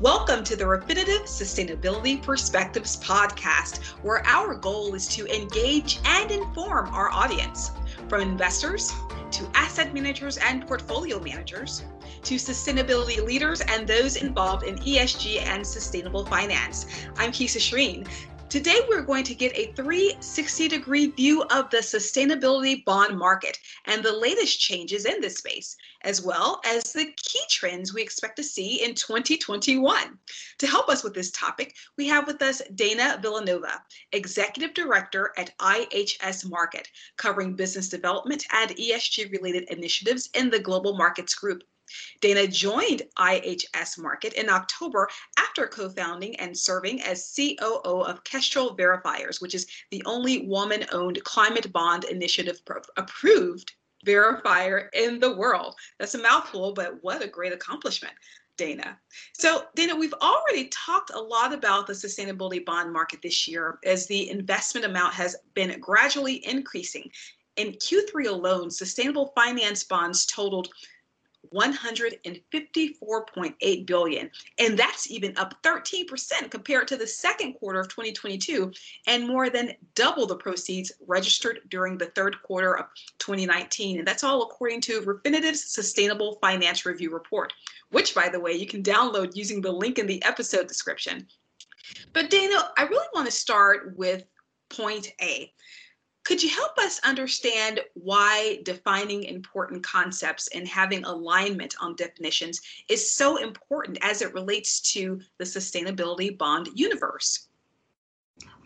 Welcome to the Refinitiv Sustainability Perspectives podcast, where our goal is to engage and inform our audience from investors to asset managers and portfolio managers to sustainability leaders and those involved in ESG and sustainable finance. I'm Kisa Shreen, Today, we're going to get a 360 degree view of the sustainability bond market and the latest changes in this space, as well as the key trends we expect to see in 2021. To help us with this topic, we have with us Dana Villanova, Executive Director at IHS Markit, covering business development and ESG related initiatives in the Global Markets Group. Dana joined IHS Markit in October after co founding and serving as COO of Kestrel Verifiers, which is the only woman owned climate bond initiative approved verifier in the world. That's a mouthful, but what a great accomplishment. Dana. So, Dana, we've already talked a lot about the sustainability bond market this year as the investment amount has been gradually increasing. In Q3 alone, sustainable finance bonds totaled 154.8 billion. And that's even up 13% compared to the second quarter of 2022 and more than double the proceeds registered during the third quarter of 2019 and that's all according to Refinitiv's Sustainable Finance Review report which by the way you can download using the link in the episode description. But Dana I really want to start with point A could you help us understand why defining important concepts and having alignment on definitions is so important as it relates to the sustainability bond universe?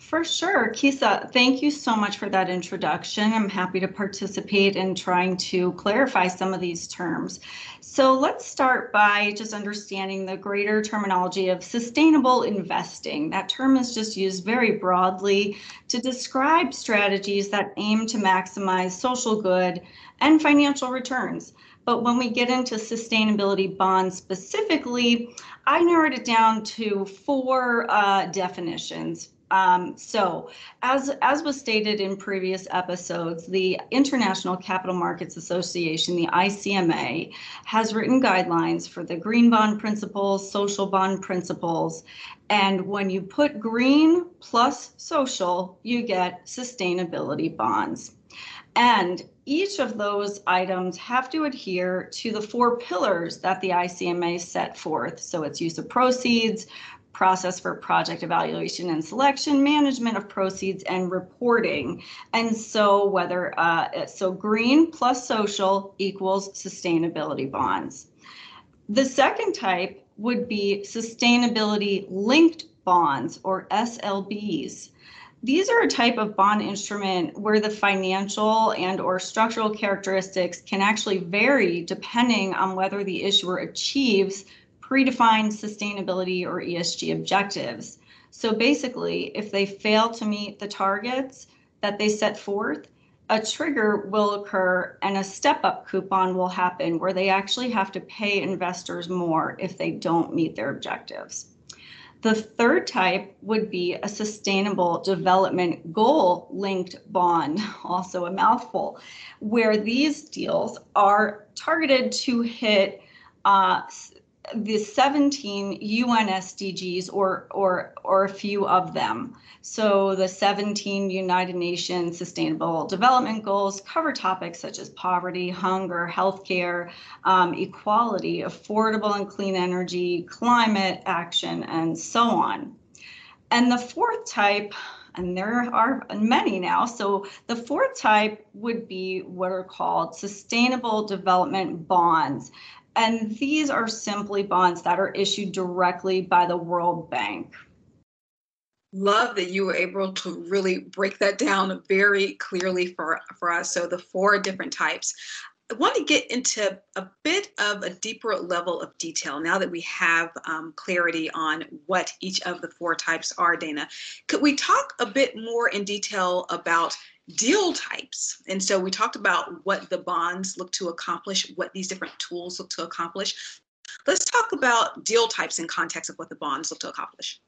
For sure. Kisa, thank you so much for that introduction. I'm happy to participate in trying to clarify some of these terms. So let's start by just understanding the greater terminology of sustainable investing. That term is just used very broadly to describe strategies that aim to maximize social good and financial returns. But when we get into sustainability bonds specifically, I narrowed it down to four uh, definitions um, so, as, as was stated in previous episodes, the International Capital Markets Association, the ICMA, has written guidelines for the green bond principles, social bond principles, and when you put green plus social, you get sustainability bonds. And each of those items have to adhere to the four pillars that the ICMA set forth. So it's use of proceeds, process for project evaluation and selection, management of proceeds, and reporting. And so whether uh, so green plus social equals sustainability bonds. The second type would be sustainability linked bonds or SLBs. These are a type of bond instrument where the financial and or structural characteristics can actually vary depending on whether the issuer achieves predefined sustainability or ESG objectives. So basically, if they fail to meet the targets that they set forth, a trigger will occur and a step up coupon will happen where they actually have to pay investors more if they don't meet their objectives. The third type would be a sustainable development goal linked bond, also a mouthful, where these deals are targeted to hit uh, the 17 UN SDGs or or or a few of them. So the 17 United Nations Sustainable Development Goals cover topics such as poverty, hunger, healthcare, um, equality, affordable and clean energy, climate action, and so on. And the fourth type and there are many now. So the fourth type would be what are called sustainable development bonds. And these are simply bonds that are issued directly by the World Bank. Love that you were able to really break that down very clearly for, for us. So, the four different types. I want to get into a bit of a deeper level of detail now that we have um, clarity on what each of the four types are, Dana. Could we talk a bit more in detail about deal types. And so we talked about what the bonds look to accomplish, what these different tools look to accomplish. Let's talk about deal types in context of what the bonds look to accomplish.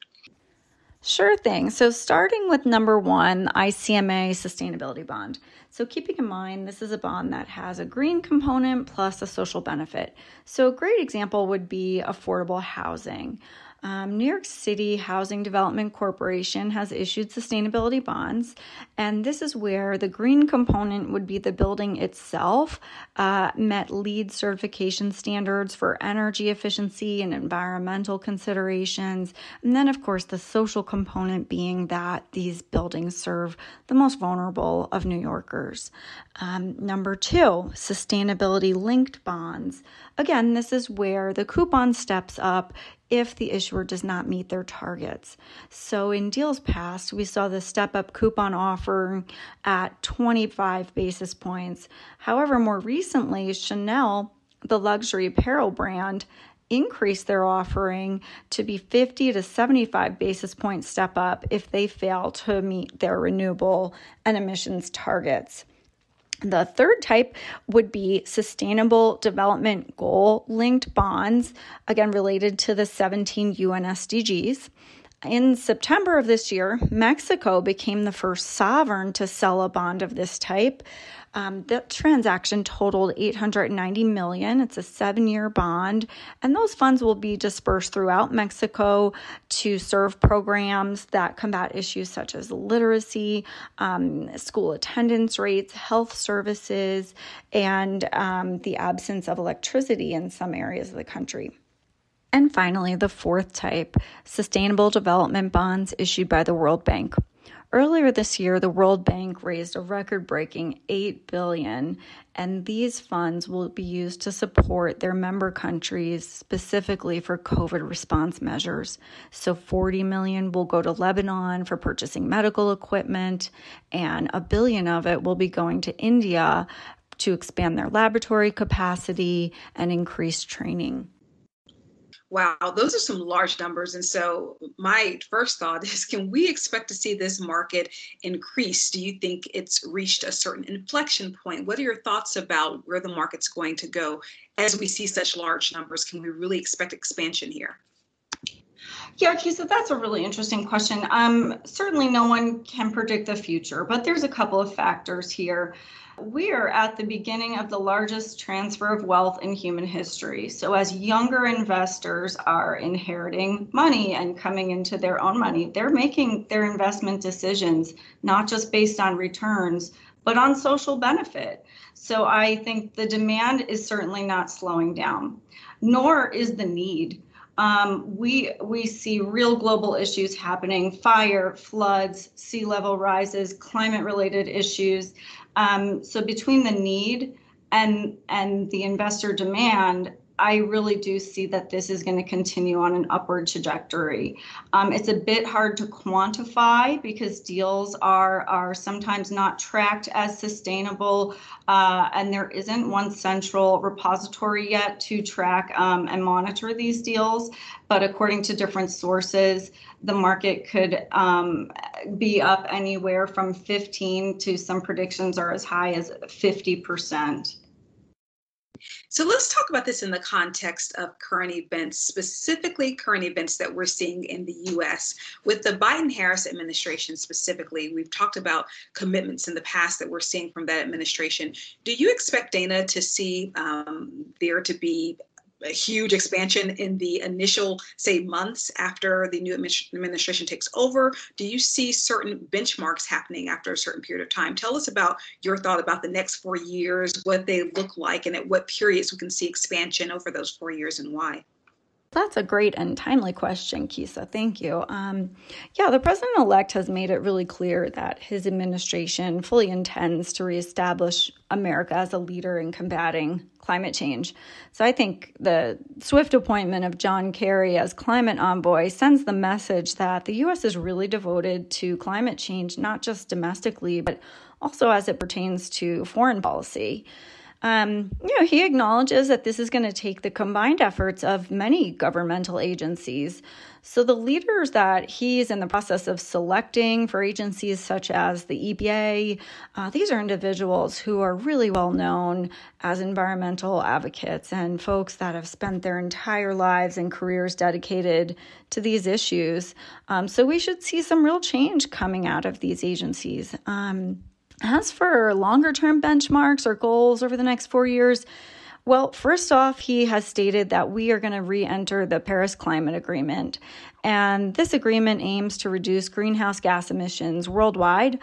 Sure thing. So, starting with number one, ICMA sustainability bond. So, keeping in mind, this is a bond that has a green component plus a social benefit. So, a great example would be affordable housing. Um, New York City Housing Development Corporation has issued sustainability bonds, and this is where the green component would be the building itself uh, met LEED certification standards for energy efficiency and environmental considerations. And then, of course, the social component being that these buildings serve the most vulnerable of New Yorkers. Um, number two, sustainability linked bonds. Again, this is where the coupon steps up if the issuer does not meet their targets. So in deals past, we saw the step up coupon offer at 25 basis points. However, more recently, Chanel, the luxury apparel brand, increased their offering to be 50 to 75 basis point step up if they fail to meet their renewable and emissions targets. The third type would be sustainable development goal linked bonds, again related to the 17 UN SDGs. In September of this year, Mexico became the first sovereign to sell a bond of this type. Um, that transaction totaled 890 million. It's a seven-year bond, and those funds will be dispersed throughout Mexico to serve programs that combat issues such as literacy, um, school attendance rates, health services, and um, the absence of electricity in some areas of the country. And finally, the fourth type, sustainable development bonds issued by the World Bank. Earlier this year, the World Bank raised a record-breaking 8 billion, and these funds will be used to support their member countries specifically for COVID response measures. So 40 million will go to Lebanon for purchasing medical equipment, and a billion of it will be going to India to expand their laboratory capacity and increase training wow, those are some large numbers. And so my first thought is can we expect to see this market increase? Do you think it's reached a certain inflection point? What are your thoughts about where the market's going to go as we see such large numbers? Can we really expect expansion here? Yeah, Kisa, that's a really interesting question. Um, certainly no one can predict the future, but there's a couple of factors here we are at the beginning of the largest transfer of wealth in human history. So, as younger investors are inheriting money and coming into their own money, they're making their investment decisions not just based on returns, but on social benefit. So, I think the demand is certainly not slowing down, nor is the need. Um, we we see real global issues happening: fire, floods, sea level rises, climate related issues. Um, so between the need and and the investor demand, I really do see that this is going to continue on an upward trajectory. Um, it's a bit hard to quantify because deals are are sometimes not tracked as sustainable, uh, and there isn't one central repository yet to track um, and monitor these deals. But according to different sources, the market could um, be up anywhere from 15 to some predictions are as high as 50 percent. So let's talk about this in the context of current events, specifically current events that we're seeing in the US. With the Biden Harris administration specifically, we've talked about commitments in the past that we're seeing from that administration. Do you expect Dana to see um, there to be a huge expansion in the initial, say, months after the new administration takes over? Do you see certain benchmarks happening after a certain period of time? Tell us about your thought about the next four years, what they look like, and at what periods we can see expansion over those four years and why. That's a great and timely question, Kisa. Thank you. Um, yeah, the president elect has made it really clear that his administration fully intends to reestablish America as a leader in combating climate change. So I think the swift appointment of John Kerry as climate envoy sends the message that the U.S. is really devoted to climate change, not just domestically, but also as it pertains to foreign policy. Um, you know, he acknowledges that this is going to take the combined efforts of many governmental agencies. So the leaders that he's in the process of selecting for agencies such as the EPA, uh, these are individuals who are really well known as environmental advocates and folks that have spent their entire lives and careers dedicated to these issues. Um, so we should see some real change coming out of these agencies. Um, As for longer term benchmarks or goals over the next four years, well, first off, he has stated that we are going to re enter the Paris Climate Agreement. And this agreement aims to reduce greenhouse gas emissions worldwide.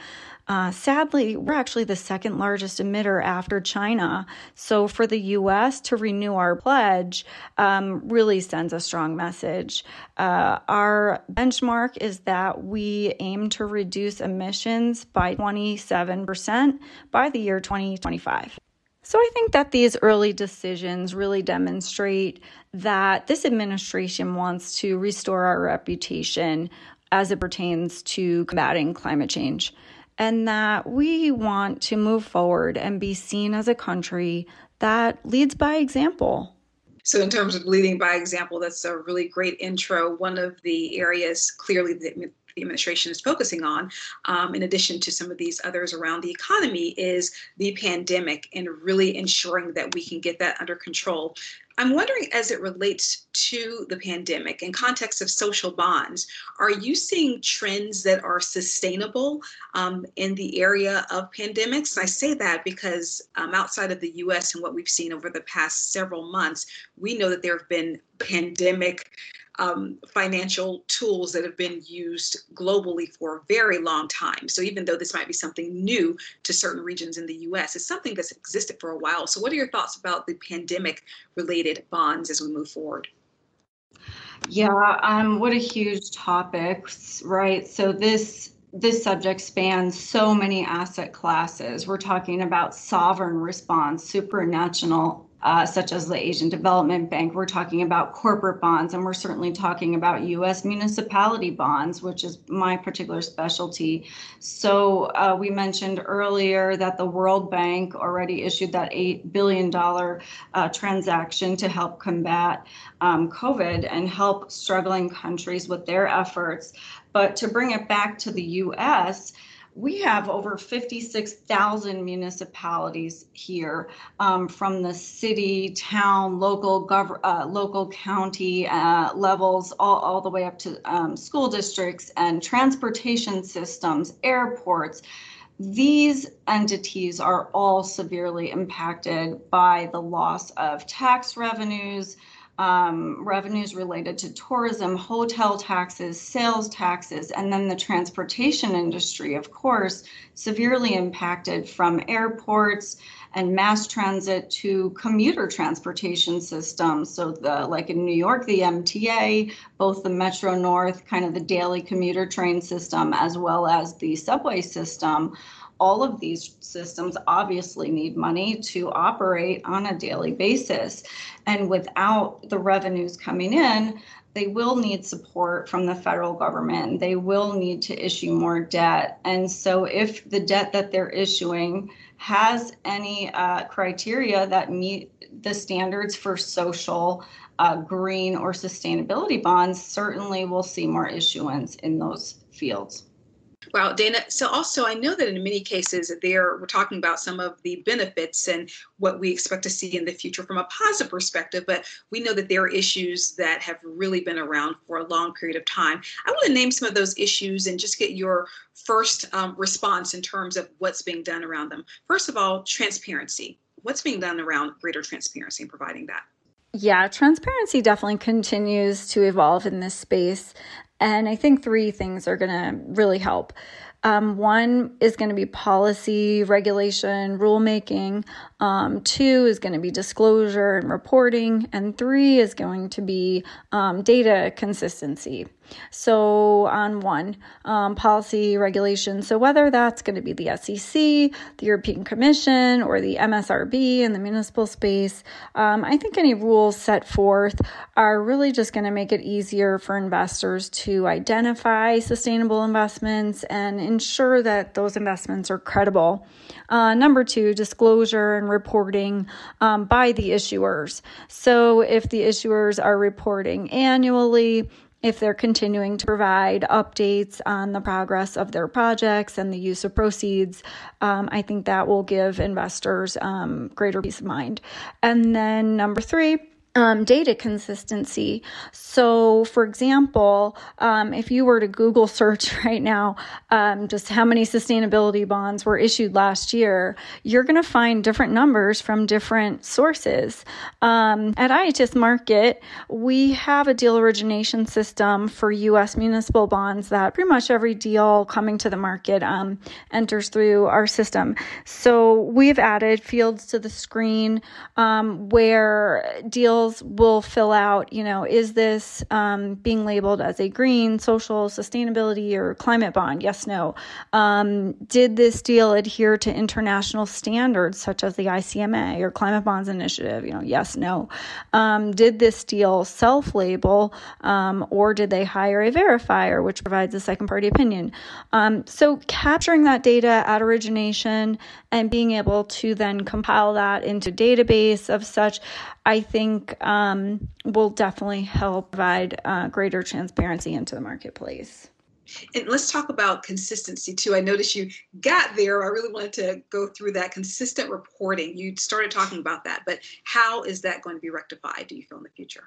Uh, sadly, we're actually the second largest emitter after China. So, for the US to renew our pledge um, really sends a strong message. Uh, our benchmark is that we aim to reduce emissions by 27% by the year 2025. So I think that these early decisions really demonstrate that this administration wants to restore our reputation as it pertains to combating climate change, and that we want to move forward and be seen as a country that leads by example. So, in terms of leading by example, that's a really great intro. One of the areas clearly that the administration is focusing on, um, in addition to some of these others around the economy, is the pandemic and really ensuring that we can get that under control. I'm wondering, as it relates to the pandemic in context of social bonds, are you seeing trends that are sustainable um, in the area of pandemics? And I say that because um, outside of the U.S. and what we've seen over the past several months, we know that there have been pandemic um, financial tools that have been used globally for a very long time. So even though this might be something new to certain regions in the US, it's something that's existed for a while. So what are your thoughts about the pandemic related bonds as we move forward? Yeah, um, what a huge topic, right? So this this subject spans so many asset classes. We're talking about sovereign response, supranational uh, such as the Asian Development Bank. We're talking about corporate bonds, and we're certainly talking about U.S. municipality bonds, which is my particular specialty. So, uh, we mentioned earlier that the World Bank already issued that $8 billion uh, transaction to help combat um, COVID and help struggling countries with their efforts. But to bring it back to the U.S., we have over 56,000 municipalities here, um, from the city, town, local gov- uh, local county uh, levels, all, all the way up to um, school districts and transportation systems, airports. These entities are all severely impacted by the loss of tax revenues, um, revenues related to tourism, hotel taxes, sales taxes, and then the transportation industry, of course, severely impacted from airports and mass transit to commuter transportation systems. So, the like in New York, the MTA, both the Metro North, kind of the daily commuter train system, as well as the subway system all of these systems obviously need money to operate on a daily basis. And without the revenues coming in, they will need support from the federal government. They will need to issue more debt. And so, if the debt that they're issuing has any uh, criteria that meet the standards for social, uh, green, or sustainability bonds, certainly we'll see more issuance in those fields. Wow, Dana. So also, I know that in many cases, there we're talking about some of the benefits and what we expect to see in the future from a positive perspective. But we know that there are issues that have really been around for a long period of time. I want to name some of those issues and just get your first um, response in terms of what's being done around them. First of all, transparency. What's being done around greater transparency and providing that? Yeah, transparency definitely continues to evolve in this space. And I think three things are going to really help. Um, one is going to be policy, regulation, rulemaking. Um, two is going to be disclosure and reporting. And three is going to be um, data consistency. So, on one, um, policy regulation. So, whether that's going to be the SEC, the European Commission, or the MSRB in the municipal space, um, I think any rules set forth are really just going to make it easier for investors to identify sustainable investments and ensure that those investments are credible. Uh, number two, disclosure and reporting um, by the issuers. So, if the issuers are reporting annually, if they're continuing to provide updates on the progress of their projects and the use of proceeds, um, I think that will give investors um, greater peace of mind. And then number three, um, data consistency. So, for example, um, if you were to Google search right now um, just how many sustainability bonds were issued last year, you're going to find different numbers from different sources. Um, at IHS Markit, we have a deal origination system for U.S. municipal bonds that pretty much every deal coming to the market um, enters through our system. So, we've added fields to the screen um, where deals will fill out, you know, is this um, being labeled as a green, social, sustainability, or climate bond? Yes, no. Um, did this deal adhere to international standards such as the ICMA or Climate Bonds Initiative? You know, yes, no. Um, did this deal self label um, or did they hire a verifier, which provides a second party opinion? Um, so capturing that data at origination and being able to then compile that into database of such, I think um, will definitely help provide uh, greater transparency into the marketplace. And let's talk about consistency too. I noticed you got there. I really wanted to go through that consistent reporting. You started talking about that, but how is that going to be rectified, do you feel, in the future?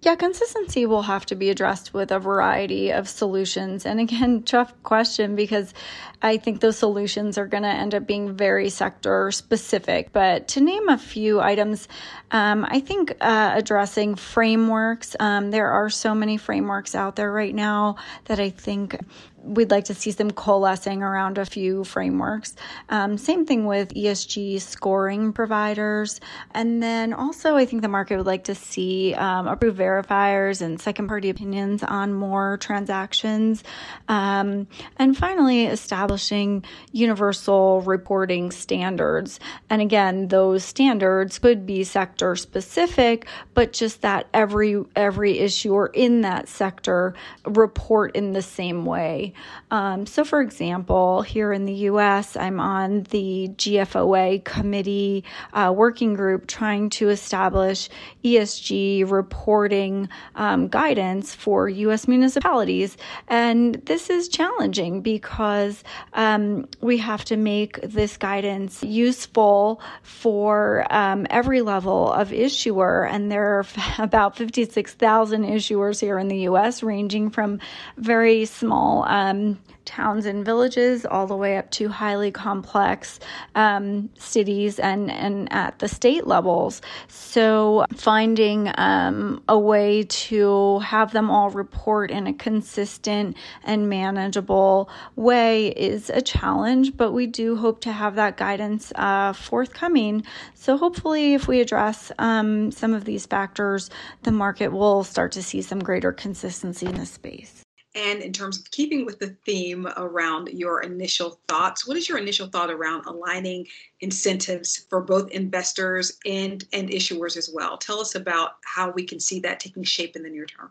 Yeah, consistency will have to be addressed with a variety of solutions. And again, tough question because I think those solutions are going to end up being very sector specific. But to name a few items, um, I think uh, addressing frameworks, um, there are so many frameworks out there right now that I think we'd like to see some coalescing around a few frameworks. Um, same thing with ESG scoring providers. And then also, I think the market would like to see um, approved verifiers and second party opinions on more transactions. Um, and finally, establishing universal reporting standards. And again, those standards could be sector specific, but just that every every issuer in that sector report in the same way. Um, so, for example, here in the US, I'm on the GFOA committee uh, working group trying to establish ESG reporting um, guidance for US municipalities. And this is challenging because um, we have to make this guidance useful for um, every level of issuer. And there are about 56,000 issuers here in the US, ranging from very small um, towns and villages all the way up to highly complex um, cities and, and at the state levels. So, finding um, a way to have them all report in a consistent and manageable way is a challenge, but we do hope to have that guidance uh, forthcoming. So, hopefully, if we address um, some of these factors, the market will start to see some greater consistency in this space. And in terms of keeping with the theme around your initial thoughts, what is your initial thought around aligning incentives for both investors and, and issuers as well? Tell us about how we can see that taking shape in the near term.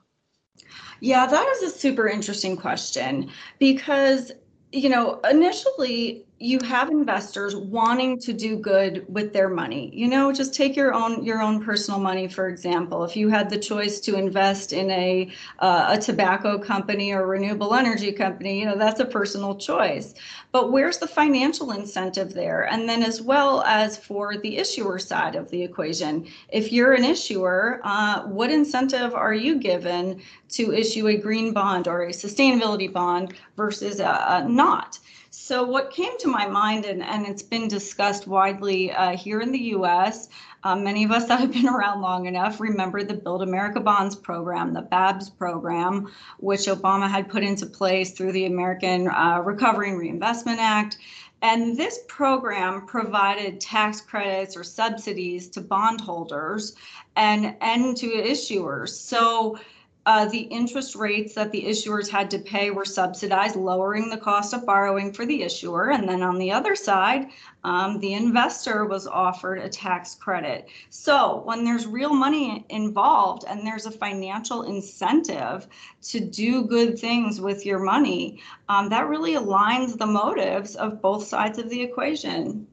Yeah, that is a super interesting question because, you know, initially you have investors wanting to do good with their money. You know just take your own your own personal money for example. If you had the choice to invest in a uh, a tobacco company or renewable energy company you know that's a personal choice. But where's the financial incentive there? And then as well as for the issuer side of the equation if you're an issuer uh, what incentive are you given to issue a green bond or a sustainability bond versus uh, not so, what came to my mind, and, and it's been discussed widely uh, here in the US, um, many of us that have been around long enough remember the Build America Bonds program, the BABS program, which Obama had put into place through the American uh, Recovery and Reinvestment Act. And this program provided tax credits or subsidies to bondholders and, and to issuers. So, uh, the interest rates that the issuers had to pay were subsidized, lowering the cost of borrowing for the issuer. And then on the other side, um, the investor was offered a tax credit. So when there's real money involved and there's a financial incentive to do good things with your money, um, that really aligns the motives of both sides of the equation.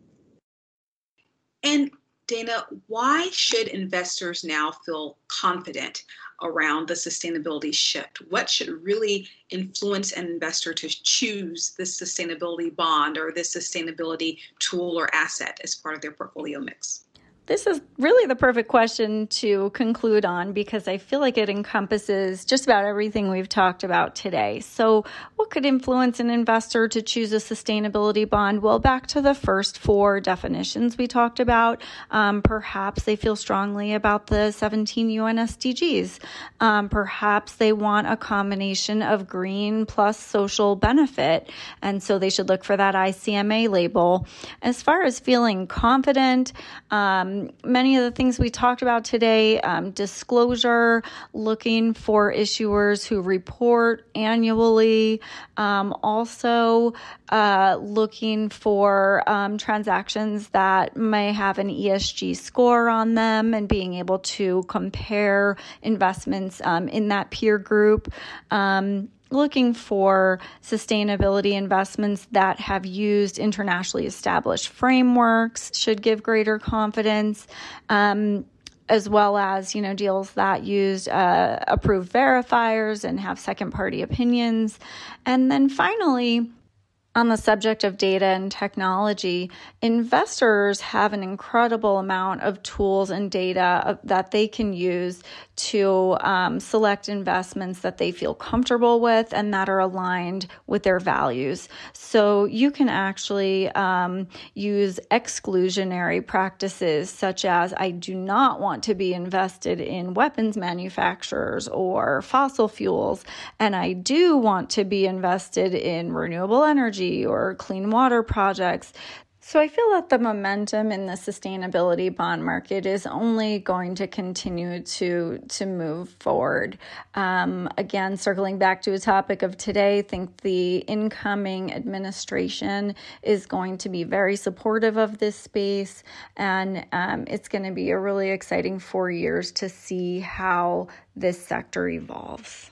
And Dana, why should investors now feel confident around the sustainability shift? What should really influence an investor to choose this sustainability bond or this sustainability tool or asset as part of their portfolio mix? This is really the perfect question to conclude on because I feel like it encompasses just about everything we've talked about today. So, what could influence an investor to choose a sustainability bond? Well, back to the first four definitions we talked about. Um, perhaps they feel strongly about the 17 UN SDGs. Um, perhaps they want a combination of green plus social benefit. And so they should look for that ICMA label. As far as feeling confident, um, many of the things we talked about today um, disclosure, looking for issuers who report annually, um, also uh, looking for um, transactions that may have an ESG score on them and being able to compare investments um, in that peer group. Um, looking for sustainability investments that have used internationally established frameworks should give greater confidence. Um, as well as you know deals that use uh, approved verifiers and have second party opinions and then finally on the subject of data and technology, investors have an incredible amount of tools and data that they can use to um, select investments that they feel comfortable with and that are aligned with their values. So you can actually um, use exclusionary practices such as I do not want to be invested in weapons manufacturers or fossil fuels, and I do want to be invested in renewable energy or clean water projects. So I feel that the momentum in the sustainability bond market is only going to continue to to move forward. Um, again, circling back to a topic of today, I think the incoming administration is going to be very supportive of this space, and um, it's going to be a really exciting four years to see how this sector evolves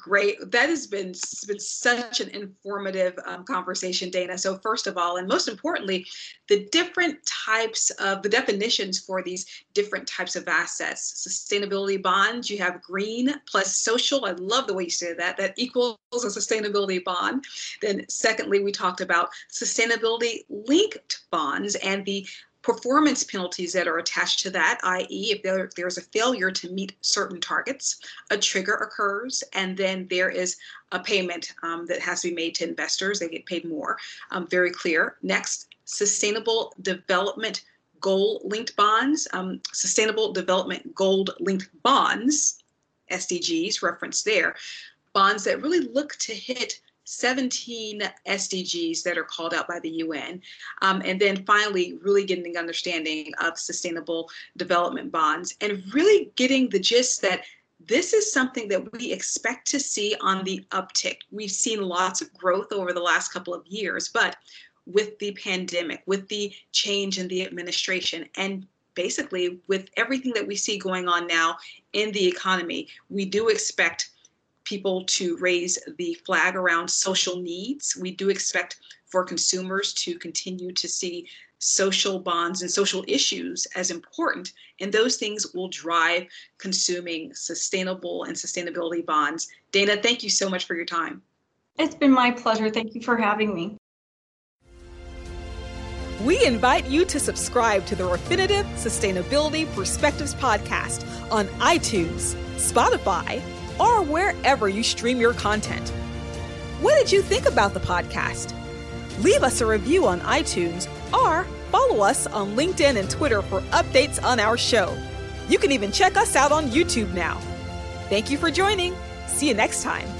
great. That has been been such an informative um, conversation, Dana. So first of all, and most importantly, the different types of the definitions for these different types of assets. Sustainability bonds, you have green plus social. I love the way you said that. That equals a sustainability bond. Then secondly, we talked about sustainability linked bonds and the performance penalties that are attached to that, i.e., if there, there's a failure to meet certain targets, a trigger occurs, and then there is a payment um, that has to be made to investors. They get paid more. Um, very clear. Next, sustainable development goal linked bonds, um, sustainable development gold linked bonds, SDGs referenced there, bonds that really look to hit 17 SDGs that are called out by the UN. Um, and then finally, really getting an understanding of sustainable development bonds and really getting the gist that this is something that we expect to see on the uptick. We've seen lots of growth over the last couple of years, but with the pandemic, with the change in the administration, and basically with everything that we see going on now in the economy, we do expect people to raise the flag around social needs. We do expect for consumers to continue to see social bonds and social issues as important, and those things will drive consuming sustainable and sustainability bonds. Dana, thank you so much for your time. It's been my pleasure. Thank you for having me. We invite you to subscribe to the Refinitiv Sustainability Perspectives podcast on iTunes, Spotify, or wherever you stream your content. What did you think about the podcast? Leave us a review on iTunes or follow us on LinkedIn and Twitter for updates on our show. You can even check us out on YouTube now. Thank you for joining. See you next time.